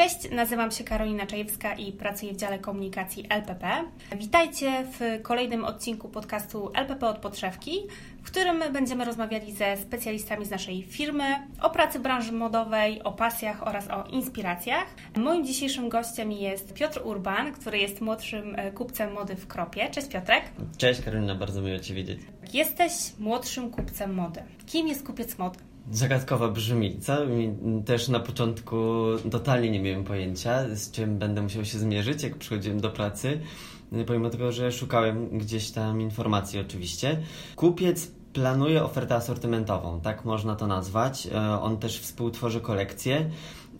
Cześć, nazywam się Karolina Czajewska i pracuję w dziale komunikacji LPP. Witajcie w kolejnym odcinku podcastu LPP od podszewki, w którym będziemy rozmawiali ze specjalistami z naszej firmy o pracy branży modowej, o pasjach oraz o inspiracjach. Moim dzisiejszym gościem jest Piotr Urban, który jest młodszym e, kupcem mody w Kropie. Cześć Piotrek. Cześć Karolina, bardzo miło Cię widzieć. Jesteś młodszym kupcem mody. Kim jest kupiec mody? Zagadkowa brzmi, co? Też na początku totalnie nie miałem pojęcia, z czym będę musiał się zmierzyć, jak przychodziłem do pracy, pomimo tego, że szukałem gdzieś tam informacji oczywiście. Kupiec planuje ofertę asortymentową, tak można to nazwać. E, on też współtworzy kolekcję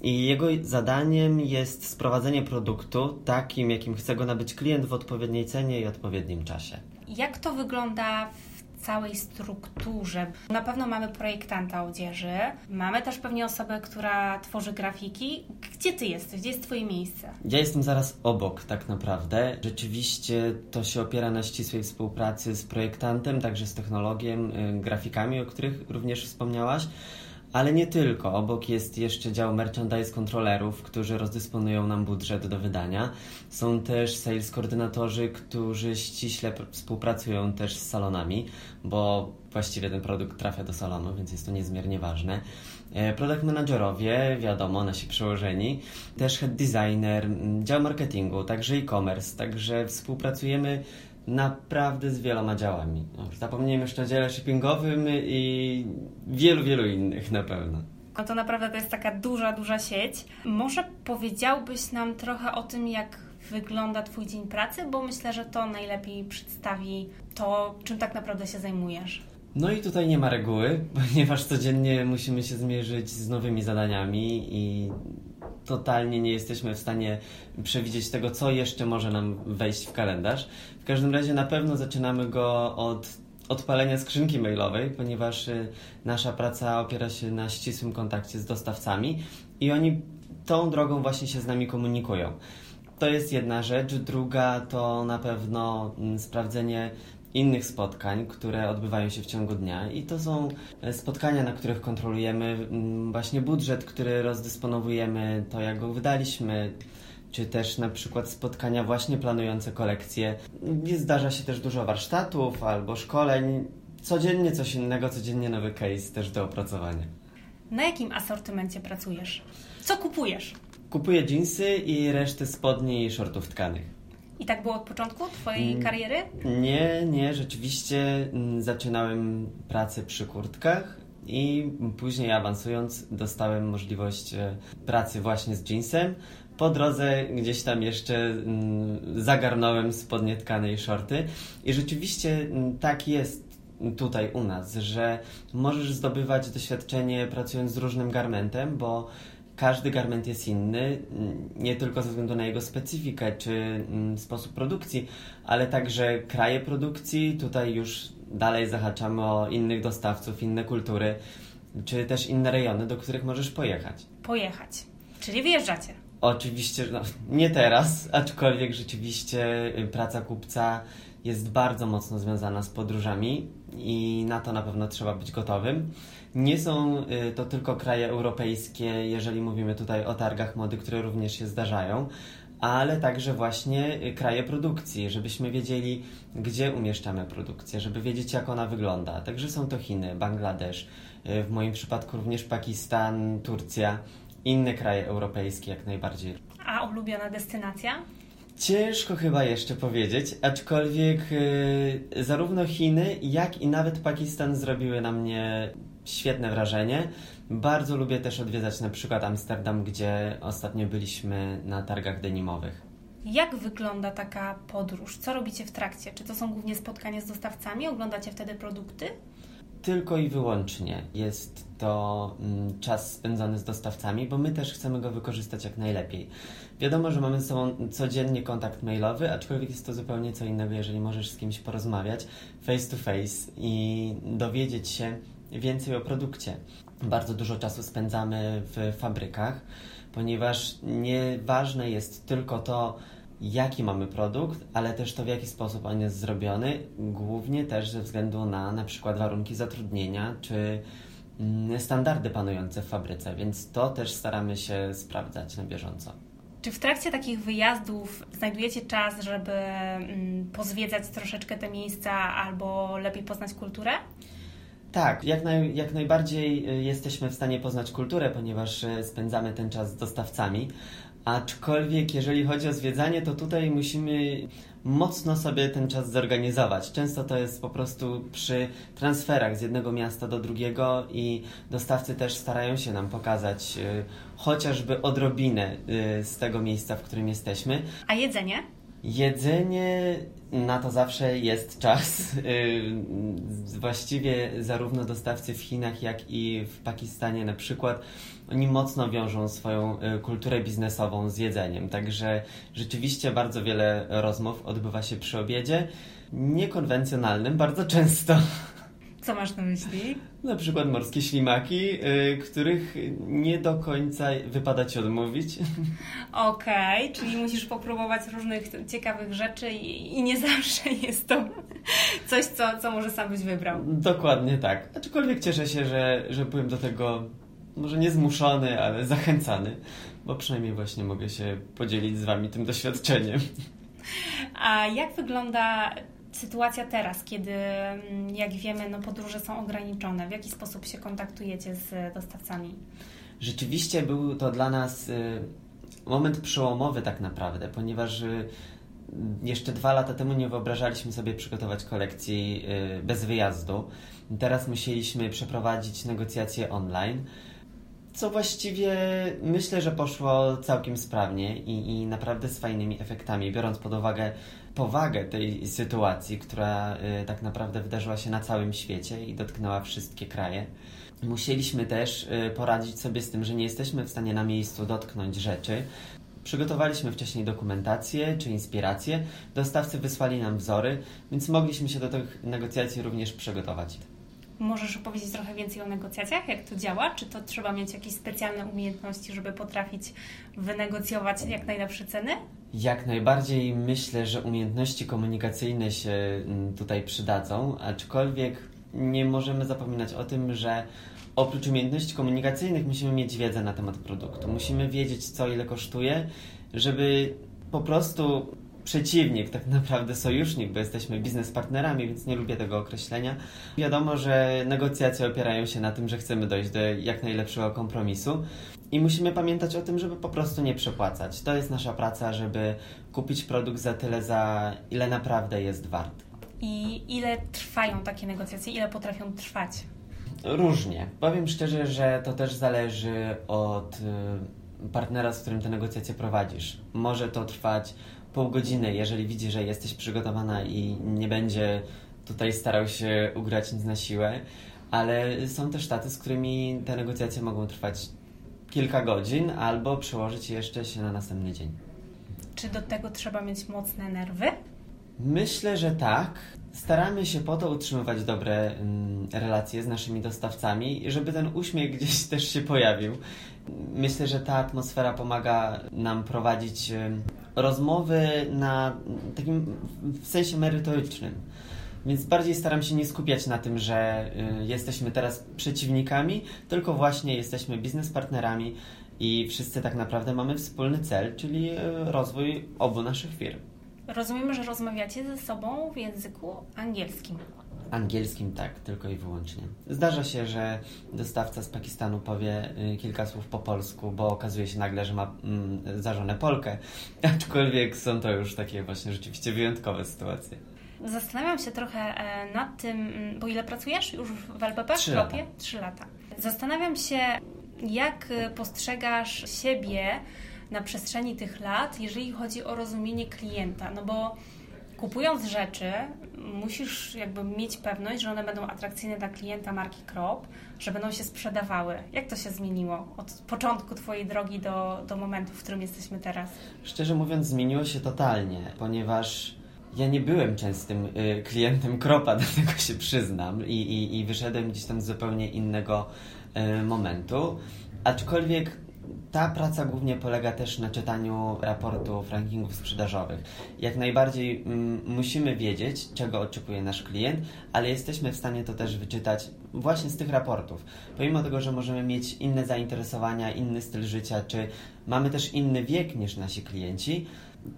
i jego zadaniem jest sprowadzenie produktu takim, jakim chce go nabyć klient w odpowiedniej cenie i odpowiednim czasie. Jak to wygląda w całej strukturze. Na pewno mamy projektanta odzieży, mamy też pewnie osobę, która tworzy grafiki. Gdzie ty jesteś? Gdzie jest twoje miejsce? Ja jestem zaraz obok tak naprawdę. Rzeczywiście to się opiera na ścisłej współpracy z projektantem, także z technologiem, y, grafikami, o których również wspomniałaś. Ale nie tylko. Obok jest jeszcze dział merchandise kontrolerów, którzy rozdysponują nam budżet do wydania. Są też sales koordynatorzy, którzy ściśle współpracują też z salonami, bo właściwie ten produkt trafia do salonu, więc jest to niezmiernie ważne. E, product managerowie, wiadomo, nasi przełożeni, też head designer, dział marketingu, także e-commerce, także współpracujemy naprawdę z wieloma działami. Zapomnijmy jeszcze o dziale shippingowym i wielu, wielu innych na pewno. No to naprawdę to jest taka duża, duża sieć. Może powiedziałbyś nam trochę o tym, jak wygląda Twój dzień pracy, bo myślę, że to najlepiej przedstawi to, czym tak naprawdę się zajmujesz. No i tutaj nie ma reguły, ponieważ codziennie musimy się zmierzyć z nowymi zadaniami i totalnie nie jesteśmy w stanie przewidzieć tego, co jeszcze może nam wejść w kalendarz. W każdym razie na pewno zaczynamy go od odpalenia skrzynki mailowej, ponieważ y, nasza praca opiera się na ścisłym kontakcie z dostawcami i oni tą drogą właśnie się z nami komunikują. To jest jedna rzecz. Druga to na pewno mm, sprawdzenie innych spotkań, które odbywają się w ciągu dnia i to są e, spotkania, na których kontrolujemy mm, właśnie budżet, który rozdysponowujemy, to jak go wydaliśmy, czy też na przykład spotkania właśnie planujące kolekcje. Zdarza się też dużo warsztatów albo szkoleń. Codziennie coś innego, codziennie nowy case też do opracowania. Na jakim asortymencie pracujesz? Co kupujesz? Kupuję jeansy i resztę spodni i shortów tkanych. I tak było od początku Twojej mm, kariery? Nie, nie. Rzeczywiście mm, zaczynałem pracę przy kurtkach i później awansując dostałem możliwość e, pracy właśnie z jeansem. Po drodze gdzieś tam jeszcze mm, zagarnąłem spodnie tkane i shorty i rzeczywiście tak jest tutaj u nas, że możesz zdobywać doświadczenie pracując z różnym garmentem, bo każdy garment jest inny, nie tylko ze względu na jego specyfikę czy mm, sposób produkcji, ale także kraje produkcji. Tutaj już dalej zahaczamy o innych dostawców, inne kultury, czy też inne rejony, do których możesz pojechać. Pojechać. Czyli wyjeżdżacie. Oczywiście, no, nie teraz, aczkolwiek rzeczywiście y, praca kupca jest bardzo mocno związana z podróżami i na to na pewno trzeba być gotowym. Nie są y, to tylko kraje europejskie, jeżeli mówimy tutaj o targach mody, które również się zdarzają, ale także właśnie y, kraje produkcji, żebyśmy wiedzieli, gdzie umieszczamy produkcję, żeby wiedzieć, jak ona wygląda. Także są to Chiny, Bangladesz, y, w moim przypadku również Pakistan, Turcja, inne kraje europejskie jak najbardziej. A ulubiona destynacja? Ciężko chyba jeszcze powiedzieć, aczkolwiek yy, zarówno Chiny, jak i nawet Pakistan zrobiły na mnie świetne wrażenie. Bardzo lubię też odwiedzać na przykład Amsterdam, gdzie ostatnio byliśmy na targach denimowych. Jak wygląda taka podróż? Co robicie w trakcie? Czy to są głównie spotkania z dostawcami? Oglądacie wtedy produkty? Tylko i wyłącznie jest to mm, czas spędzony z dostawcami, bo my też chcemy go wykorzystać jak najlepiej. Wiadomo, że mamy z sobą codziennie kontakt mailowy, aczkolwiek jest to zupełnie co innego, jeżeli możesz z kimś porozmawiać face to face i dowiedzieć się, więcej o produkcie. Bardzo dużo czasu spędzamy w fabrykach, ponieważ nieważne jest tylko to, jaki mamy produkt, ale też to, w jaki sposób on jest zrobiony, głównie też ze względu na na przykład warunki zatrudnienia, czy mm, standardy panujące w fabryce, więc to też staramy się sprawdzać na bieżąco. Czy w trakcie takich wyjazdów znajdujecie czas, żeby mm, pozwiedzać troszeczkę te miejsca albo lepiej poznać kulturę? Tak, jak, naj, jak najbardziej y, jesteśmy w stanie poznać kulturę, ponieważ y, spędzamy ten czas z dostawcami. Aczkolwiek, jeżeli chodzi o zwiedzanie, to tutaj musimy mocno sobie ten czas zorganizować. Często to jest po prostu przy transferach z jednego miasta do drugiego i dostawcy też starają się nam pokazać y, chociażby odrobinę y, z tego miejsca, w którym jesteśmy. A jedzenie? Jedzenie na to zawsze jest czas. Y, właściwie zarówno dostawcy w Chinach, jak i w Pakistanie na przykład, oni mocno wiążą swoją y, kulturę biznesową z jedzeniem. Także rzeczywiście bardzo wiele rozmów odbywa się przy obiedzie. Niekonwencjonalnym bardzo często. Co masz na myśli? Na przykład morskie ślimaki, yy, których nie do końca wypada ci odmówić. Okej, okay, czyli musisz popróbować różnych ciekawych rzeczy i, i, nie zawsze jest to coś, co, co może sam byś wybrał. Dokładnie tak. Aczkolwiek cieszę się, że, że byłem do tego może nie zmuszony, ale zachęcany, bo przynajmniej właśnie mogę się podzielić z Wami tym doświadczeniem. A jak wygląda sytuacja teraz, kiedy, mm, jak wiemy, no, podróże są ograniczone? W jaki sposób się kontaktujecie z dostawcami? Rzeczywiście był to dla nas y, moment przełomowy tak naprawdę, ponieważ y, jeszcze dwa lata temu nie wyobrażaliśmy sobie przygotować kolekcji y, bez wyjazdu. Teraz musieliśmy przeprowadzić negocjacje online co właściwie myślę, że poszło całkiem sprawnie i, i naprawdę z fajnymi efektami, biorąc pod uwagę powagę tej sytuacji, która y, tak naprawdę wydarzyła się na całym świecie i dotknęła wszystkie kraje. Musieliśmy też y, poradzić sobie z tym, że nie jesteśmy w stanie na miejscu dotknąć rzeczy. Przygotowaliśmy wcześniej dokumentację czy inspirację, dostawcy wysłali nam wzory, więc mogliśmy się do tych negocjacji również przygotować. Możesz opowiedzieć trochę więcej o negocjacjach, jak to działa? Czy to trzeba mieć jakieś specjalne umiejętności, żeby potrafić wynegocjować jak najlepsze ceny? Jak najbardziej myślę, że umiejętności komunikacyjne się mm, tutaj przydadzą, aczkolwiek nie możemy zapominać o tym, że oprócz umiejętności komunikacyjnych musimy mieć wiedzę na temat produktu. Musimy wiedzieć, co ile kosztuje, żeby po prostu przeciwnik, tak naprawdę sojusznik, bo jesteśmy biznes partnerami, więc nie lubię tego określenia. Wiadomo, że negocjacje opierają się na tym, że chcemy dojść do jak najlepszego kompromisu i musimy pamiętać o tym, żeby po prostu nie przepłacać. To jest nasza praca, żeby kupić produkt za tyle, za ile naprawdę jest wart. I ile trwają takie negocjacje? Ile potrafią trwać? Różnie. Powiem szczerze, że to też zależy od y, partnera, z którym te negocjacje prowadzisz. Może to trwać pół godziny, jeżeli widzi, że jesteś przygotowana i nie będzie tutaj starał się ugrać nic na siłę, ale są też taty, z którymi te negocjacje mogą trwać kilka godzin albo przełożyć jeszcze się na następny dzień. Czy do tego trzeba mieć mocne nerwy? Myślę, że tak. Staramy się po to utrzymywać dobre mm, relacje z naszymi dostawcami, żeby ten uśmiech gdzieś też się pojawił. Myślę, że ta atmosfera pomaga nam prowadzić rozmowy na takim w sensie merytorycznym. Więc bardziej staram się nie skupiać na tym, że y, jesteśmy teraz przeciwnikami, tylko właśnie jesteśmy biznespartnerami i wszyscy tak naprawdę mamy wspólny cel, czyli y, rozwój obu naszych firm. Rozumiemy, że rozmawiacie ze sobą w języku angielskim. Angielskim tak, tylko i wyłącznie. Zdarza się, że dostawca z Pakistanu powie y, kilka słów po polsku, bo okazuje się nagle, że ma mm, za żonę Polkę, aczkolwiek są to już takie właśnie rzeczywiście wyjątkowe sytuacje. Zastanawiam się trochę e, nad tym, mm, bo ile pracujesz już w LPP? Trzy lata. Trzy lata. Zastanawiam się, jak e, postrzegasz siebie na przestrzeni tych lat, jeżeli chodzi o rozumienie klienta, no bo kupując rzeczy, musisz jakby mieć pewność, że one będą atrakcyjne dla klienta marki Krop, że będą się sprzedawały. Jak to się zmieniło od początku Twojej drogi do, do momentu, w którym jesteśmy teraz? Szczerze mówiąc, zmieniło się totalnie, ponieważ ja nie byłem częstym y, klientem Kropa, do tego się przyznam, i, i, i wyszedłem gdzieś tam z zupełnie innego y, momentu. Aczkolwiek ta praca głównie polega też na czytaniu raportów, rankingów sprzedażowych. Jak najbardziej mm, musimy wiedzieć, czego oczekuje nasz klient, ale jesteśmy w stanie to też wyczytać właśnie z tych raportów. Pomimo tego, że możemy mieć inne zainteresowania, inny styl życia, czy mamy też inny wiek niż nasi klienci,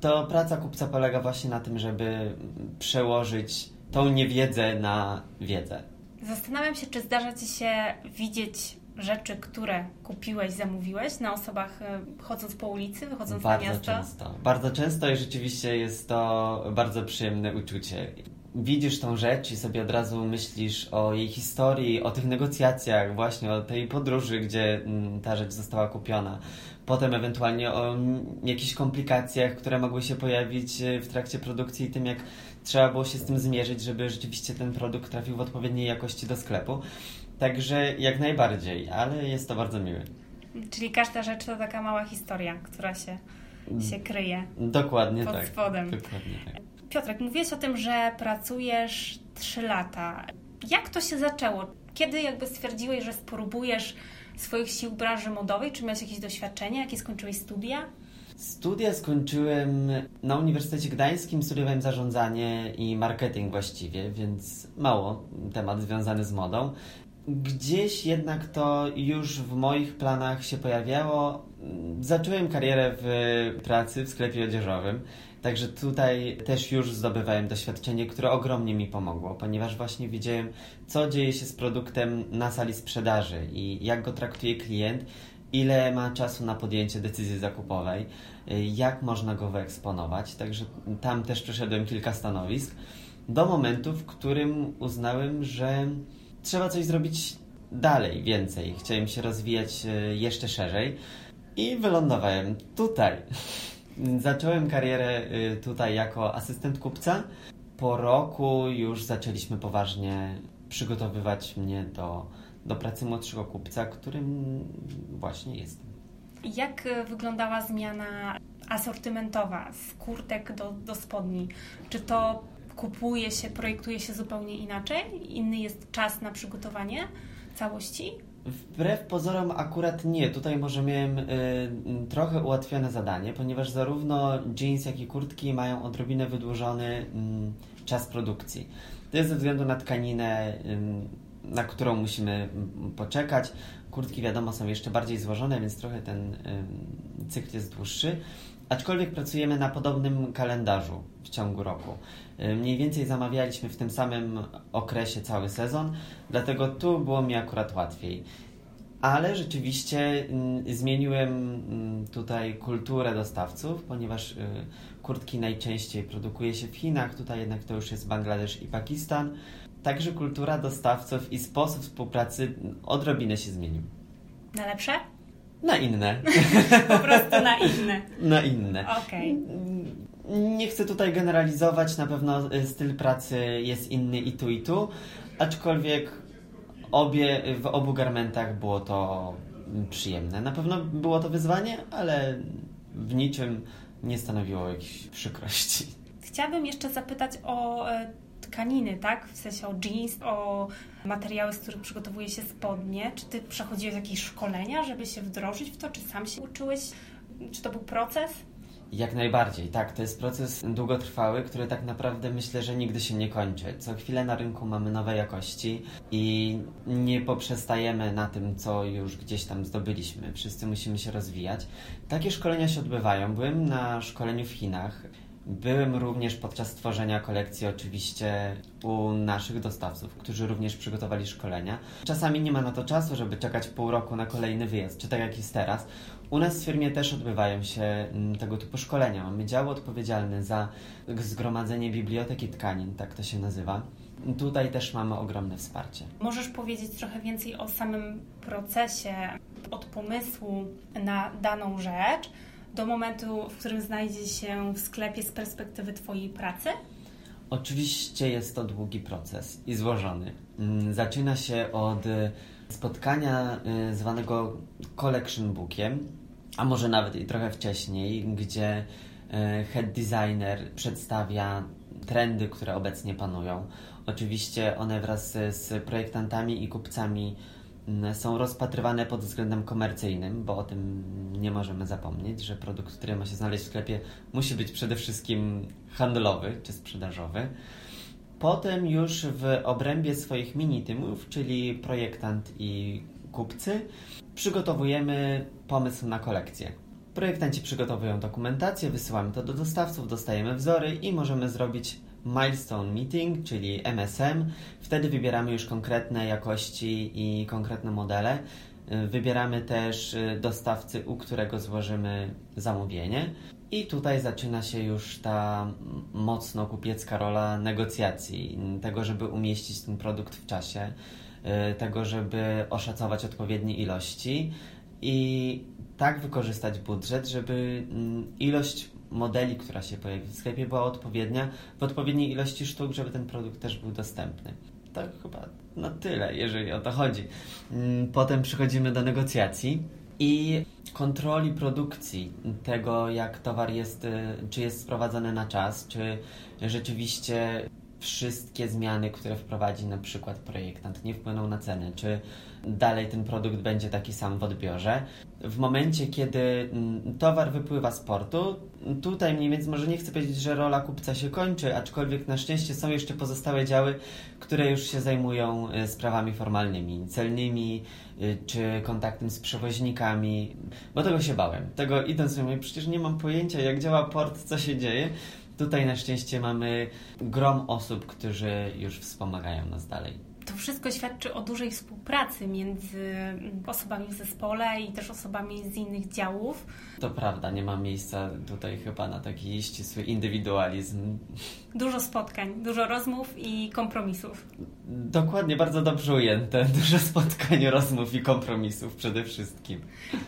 to praca kupca polega właśnie na tym, żeby przełożyć tą niewiedzę na wiedzę. Zastanawiam się, czy zdarza Ci się widzieć rzeczy, które kupiłeś, zamówiłeś na osobach e, chodząc po ulicy, wychodząc bardzo na miasto? Bardzo często. Bardzo często i rzeczywiście jest to bardzo przyjemne uczucie. Widzisz tą rzecz i sobie od razu myślisz o jej historii, o tych negocjacjach, właśnie o tej podróży, gdzie mm, ta rzecz została kupiona. Potem ewentualnie o mm, jakichś komplikacjach, które mogły się pojawić e, w trakcie produkcji i tym, jak trzeba było się z tym zmierzyć, żeby rzeczywiście ten produkt trafił w odpowiedniej jakości do sklepu. Także jak najbardziej, ale jest to bardzo miłe. Czyli każda rzecz to taka mała historia, która się, się kryje. Dokładnie pod tak. spodem. Dokładnie tak. Piotrek, mówiłeś o tym, że pracujesz 3 lata. Jak to się zaczęło? Kiedy jakby stwierdziłeś, że spróbujesz swoich sił w branży modowej? Czy miałeś jakieś doświadczenie? Jakie skończyłeś studia? Studia skończyłem na Uniwersytecie Gdańskim, studiowałem zarządzanie i marketing właściwie, więc mało temat związany z modą. Gdzieś jednak to już w moich planach się pojawiało. Zacząłem karierę w pracy w sklepie odzieżowym, także tutaj też już zdobywałem doświadczenie, które ogromnie mi pomogło, ponieważ właśnie widziałem, co dzieje się z produktem na sali sprzedaży i jak go traktuje klient, ile ma czasu na podjęcie decyzji zakupowej, jak można go wyeksponować. Także tam też przeszedłem kilka stanowisk do momentu, w którym uznałem, że trzeba coś zrobić dalej, więcej. Chciałem się rozwijać e, jeszcze szerzej i wylądowałem tutaj. Zacząłem karierę e, tutaj jako asystent kupca. Po roku już zaczęliśmy poważnie przygotowywać mnie do, do pracy młodszego kupca, którym właśnie jestem. Jak wyglądała zmiana asortymentowa z kurtek do, do spodni? Czy to kupuje się, projektuje się zupełnie inaczej? Inny jest czas na przygotowanie całości? Wbrew pozorom akurat nie. Tutaj może miałem y, trochę ułatwione zadanie, ponieważ zarówno jeans, jak i kurtki mają odrobinę wydłużony y, czas produkcji. To jest ze względu na tkaninę, y, na którą musimy poczekać. Kurtki wiadomo są jeszcze bardziej złożone, więc trochę ten cykl jest dłuższy. Aczkolwiek pracujemy na podobnym kalendarzu w ciągu roku. Y, mniej więcej zamawialiśmy w tym samym okresie cały sezon, dlatego tu było mi akurat łatwiej. Ale rzeczywiście mm, zmieniłem mm, tutaj kulturę dostawców, ponieważ y, kurtki najczęściej produkuje się w Chinach, tutaj jednak to już jest Bangladesz i Pakistan. Także kultura dostawców i sposób współpracy odrobinę się zmienił. Na lepsze? Na inne. po prostu na inne. Na inne. Okej. Okay. Nie chcę tutaj generalizować, na pewno y, styl pracy jest inny i tu, i tu, aczkolwiek obie, w obu garmentach było to przyjemne. Na pewno było to wyzwanie, ale w niczym nie stanowiło jakiejś przykrości. Chciałabym jeszcze zapytać o e, tkaniny, tak? W sensie o jeans, o materiały, z których przygotowuje się spodnie. Czy ty przechodziłeś jakieś szkolenia, żeby się wdrożyć w to? Czy sam się uczyłeś? Czy to był proces? Jak najbardziej, tak. To jest proces długotrwały, który tak naprawdę myślę, że nigdy się nie kończy. Co chwilę na rynku mamy nowe jakości i nie poprzestajemy na tym, co już gdzieś tam zdobyliśmy. Wszyscy musimy się rozwijać. Takie szkolenia się odbywają. Byłem na szkoleniu w Chinach. Byłem również podczas tworzenia kolekcji oczywiście u naszych dostawców, którzy również przygotowali szkolenia. Czasami nie ma na to czasu, żeby czekać pół roku na kolejny wyjazd, czy tak jak jest teraz. U nas w firmie też odbywają się mm, tego typu szkolenia. Mamy dział odpowiedzialny za zgromadzenie biblioteki tkanin, tak to się nazywa. Tutaj też mamy ogromne wsparcie. Możesz powiedzieć trochę więcej o samym procesie od pomysłu na daną rzecz do momentu, w którym znajdzie się w sklepie z perspektywy Twojej pracy? Oczywiście jest to długi proces i złożony. Mm, zaczyna się od y, spotkania y, zwanego collection bookiem, a może nawet i trochę wcześniej, gdzie y, head designer przedstawia trendy, które obecnie panują. Oczywiście one wraz z projektantami i kupcami są rozpatrywane pod względem komercyjnym, bo o tym nie możemy zapomnieć, że produkt, który ma się znaleźć w sklepie, musi być przede wszystkim handlowy czy sprzedażowy. Potem już w obrębie swoich mini-tymów, czyli projektant i kupcy, przygotowujemy pomysł na kolekcję. Projektanci przygotowują dokumentację, wysyłamy to do dostawców, dostajemy wzory i możemy zrobić milestone meeting, czyli MSM. Wtedy wybieramy już konkretne jakości i konkretne modele. Wybieramy też y, dostawcy, u którego złożymy zamówienie. I tutaj zaczyna się już ta mocno kupiecka rola negocjacji, tego, żeby umieścić ten produkt w czasie, y, tego, żeby oszacować odpowiednie ilości i tak wykorzystać budżet, żeby mm, ilość modeli, która się pojawi w sklepie, była odpowiednia, w odpowiedniej ilości sztuk, żeby ten produkt też był dostępny. To chyba na tyle, jeżeli o to chodzi. Mm, potem przechodzimy do negocjacji i kontroli produkcji tego, jak towar jest, y, czy jest sprowadzany na czas, czy rzeczywiście wszystkie zmiany, które wprowadzi na przykład projektant, nie wpłyną na cenę, czy dalej ten produkt będzie taki sam w odbiorze. W momencie, kiedy mm, towar wypływa z portu, tutaj mniej więcej może nie chcę powiedzieć, że rola kupca się kończy, aczkolwiek na szczęście są jeszcze pozostałe działy, które już się zajmują y, sprawami formalnymi, celnymi, y, czy kontaktem z przewoźnikami, bo tego się bałem. Tego idąc, mówię, przecież nie mam pojęcia, jak działa port, co się dzieje. Tutaj na szczęście mamy grom osób, którzy już wspomagają nas dalej to wszystko świadczy o dużej współpracy między osobami w zespole i też osobami z innych działów. To prawda, nie ma miejsca tutaj chyba na taki ścisły indywidualizm. Dużo spotkań, dużo rozmów i kompromisów. Dokładnie, bardzo dobrze ujęte. Dużo spotkań, rozmów i kompromisów przede wszystkim.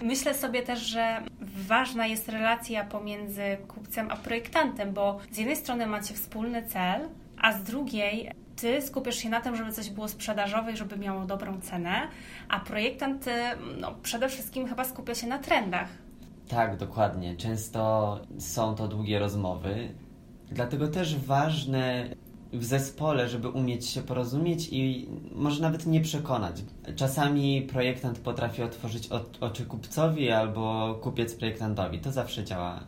Myślę sobie też, że ważna jest relacja pomiędzy kupcem a projektantem, bo z jednej strony macie wspólny cel, a z drugiej ty skupiasz się na tym, żeby coś było sprzedażowe i żeby miało dobrą cenę, a projektant no, przede wszystkim chyba skupia się na trendach. Tak, dokładnie. Często są to długie rozmowy, dlatego też ważne w zespole, żeby umieć się porozumieć i może nawet nie przekonać. Czasami projektant potrafi otworzyć oczy kupcowi albo kupiec projektantowi. To zawsze działa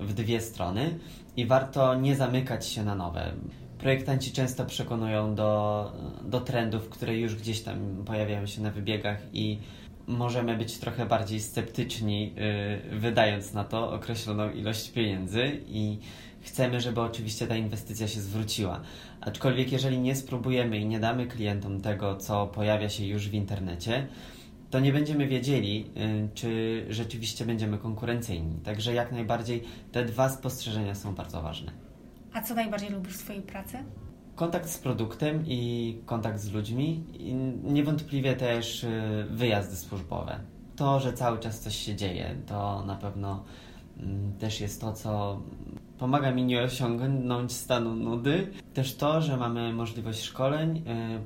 y, w dwie strony i warto nie zamykać się na nowe projektanci często przekonują do, do trendów, które już gdzieś tam pojawiają się na wybiegach i możemy być trochę bardziej sceptyczni, yy, wydając na to określoną ilość pieniędzy i chcemy, żeby oczywiście ta inwestycja się zwróciła. Aczkolwiek jeżeli nie spróbujemy i nie damy klientom tego, co pojawia się już w internecie, to nie będziemy wiedzieli, yy, czy rzeczywiście będziemy konkurencyjni. Także jak najbardziej te dwa spostrzeżenia są bardzo ważne. A co najbardziej lubisz w swojej pracy? Kontakt z produktem i kontakt z ludźmi i niewątpliwie też y, wyjazdy służbowe. To, że cały czas coś się dzieje, to na pewno mm, też jest to, co pomaga mi nie osiągnąć stanu nudy. Też to, że mamy możliwość szkoleń y,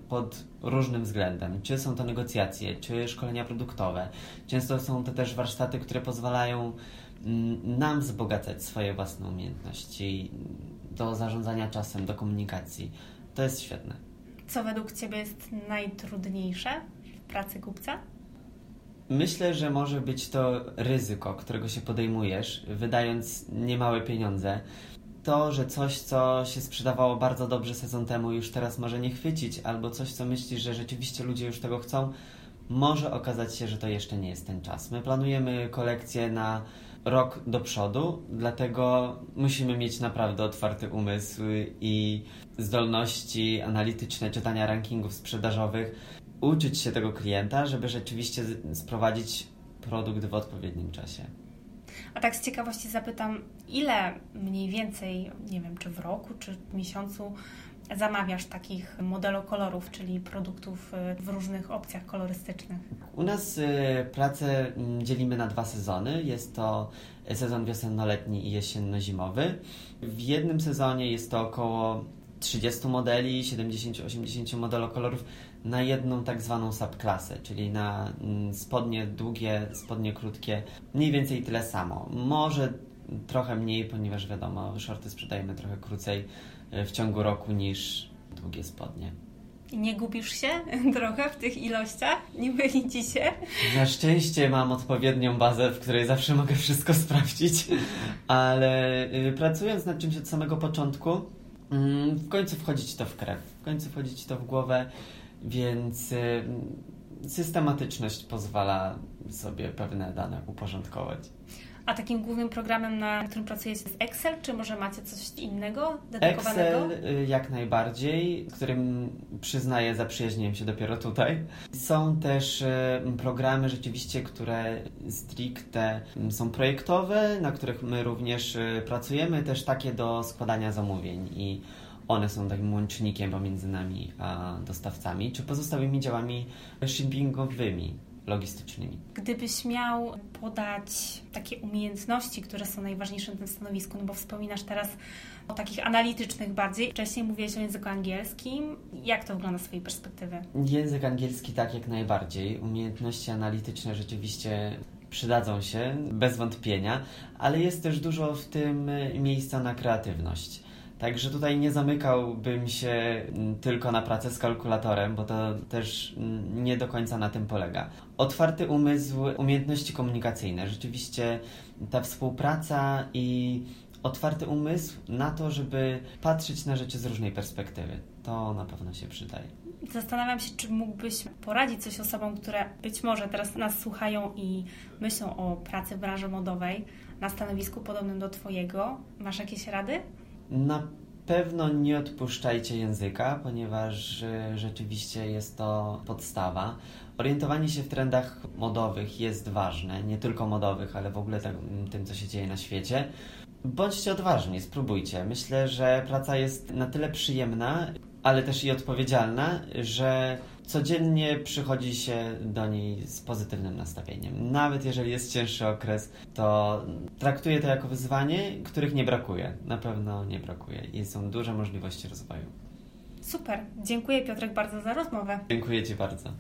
pod różnym względem. Czy są to negocjacje, czy szkolenia produktowe. Często są to też warsztaty, które pozwalają mm, nam wzbogacać swoje własne umiejętności do zarządzania czasem, do komunikacji. To jest świetne. Co według Ciebie jest najtrudniejsze w pracy kupca? Myślę, że może być to ryzyko, którego się podejmujesz, wydając niemałe pieniądze. To, że coś, co się sprzedawało bardzo dobrze sezon temu, już teraz może nie chwycić, albo coś, co myślisz, że rzeczywiście ludzie już tego chcą, może okazać się, że to jeszcze nie jest ten czas. My planujemy kolekcję na rok do przodu, dlatego musimy mieć naprawdę otwarty umysł i zdolności analityczne czytania rankingów sprzedażowych, uczyć się tego klienta, żeby rzeczywiście sprowadzić produkt w odpowiednim czasie. A tak z ciekawości zapytam, ile mniej więcej, nie wiem, czy w roku, czy w miesiącu zamawiasz takich modelokolorów, czyli produktów y, w różnych opcjach kolorystycznych? U nas y, pracę mm, dzielimy na dwa sezony. Jest to sezon wiosenno-letni i jesienno-zimowy. W jednym sezonie jest to około 30 modeli, 70-80 modelokolorów na jedną tak zwaną subklasę, czyli na mm, spodnie długie, spodnie krótkie, mniej więcej tyle samo. Może trochę mniej, ponieważ wiadomo, shorty sprzedajemy trochę krócej, w ciągu roku niż długie spodnie. Nie gubisz się trochę w tych ilościach? Nie myli ci się? Na szczęście mam odpowiednią bazę, w której zawsze mogę wszystko sprawdzić, ale y, pracując nad czymś od samego początku, mm, w końcu wchodzić to w krew, w końcu wchodzić to w głowę, więc y, systematyczność pozwala sobie pewne dane uporządkować. A takim głównym programem, na którym pracujecie jest Excel, czy może macie coś innego dedykowanego? Excel y, jak najbardziej, którym przyznaję zaprzyjaźniłem się dopiero tutaj. Są też y, programy rzeczywiście, które stricte mm, są projektowe, na których my również y, pracujemy, też takie do składania zamówień i one są takim łącznikiem pomiędzy nami a dostawcami, czy pozostałymi działami shippingowymi logistycznymi. Gdybyś miał podać takie umiejętności, które są najważniejsze na tym stanowisku, no bo wspominasz teraz o takich analitycznych bardziej. Wcześniej mówiłeś o języku angielskim. Jak to wygląda z Twojej perspektywy? Język angielski tak jak najbardziej. Umiejętności analityczne rzeczywiście przydadzą się, bez wątpienia, ale jest też dużo w tym miejsca na kreatywność. Także tutaj nie zamykałbym się mm, tylko na pracę z kalkulatorem, bo to też mm, nie do końca na tym polega. Otwarty umysł, umiejętności komunikacyjne. Rzeczywiście ta współpraca i otwarty umysł na to, żeby patrzeć na rzeczy z różnej perspektywy. To na pewno się przydaje. Zastanawiam się, czy mógłbyś poradzić coś osobom, które być może teraz nas słuchają i myślą o pracy w branży modowej na stanowisku podobnym do Twojego. Masz jakieś rady? Na pewno nie odpuszczajcie języka, ponieważ y, rzeczywiście jest to podstawa. Orientowanie się w trendach modowych jest ważne, nie tylko modowych, ale w ogóle tym, co się dzieje na świecie. Bądźcie odważni, spróbujcie. Myślę, że praca jest na tyle przyjemna, ale też i odpowiedzialna, że codziennie przychodzi się do niej z pozytywnym nastawieniem. Nawet jeżeli jest cięższy okres, to traktuję to jako wyzwanie, których nie brakuje. Na pewno nie brakuje i są duże możliwości rozwoju. Super. Dziękuję Piotrek bardzo za rozmowę. Dziękuję Ci bardzo.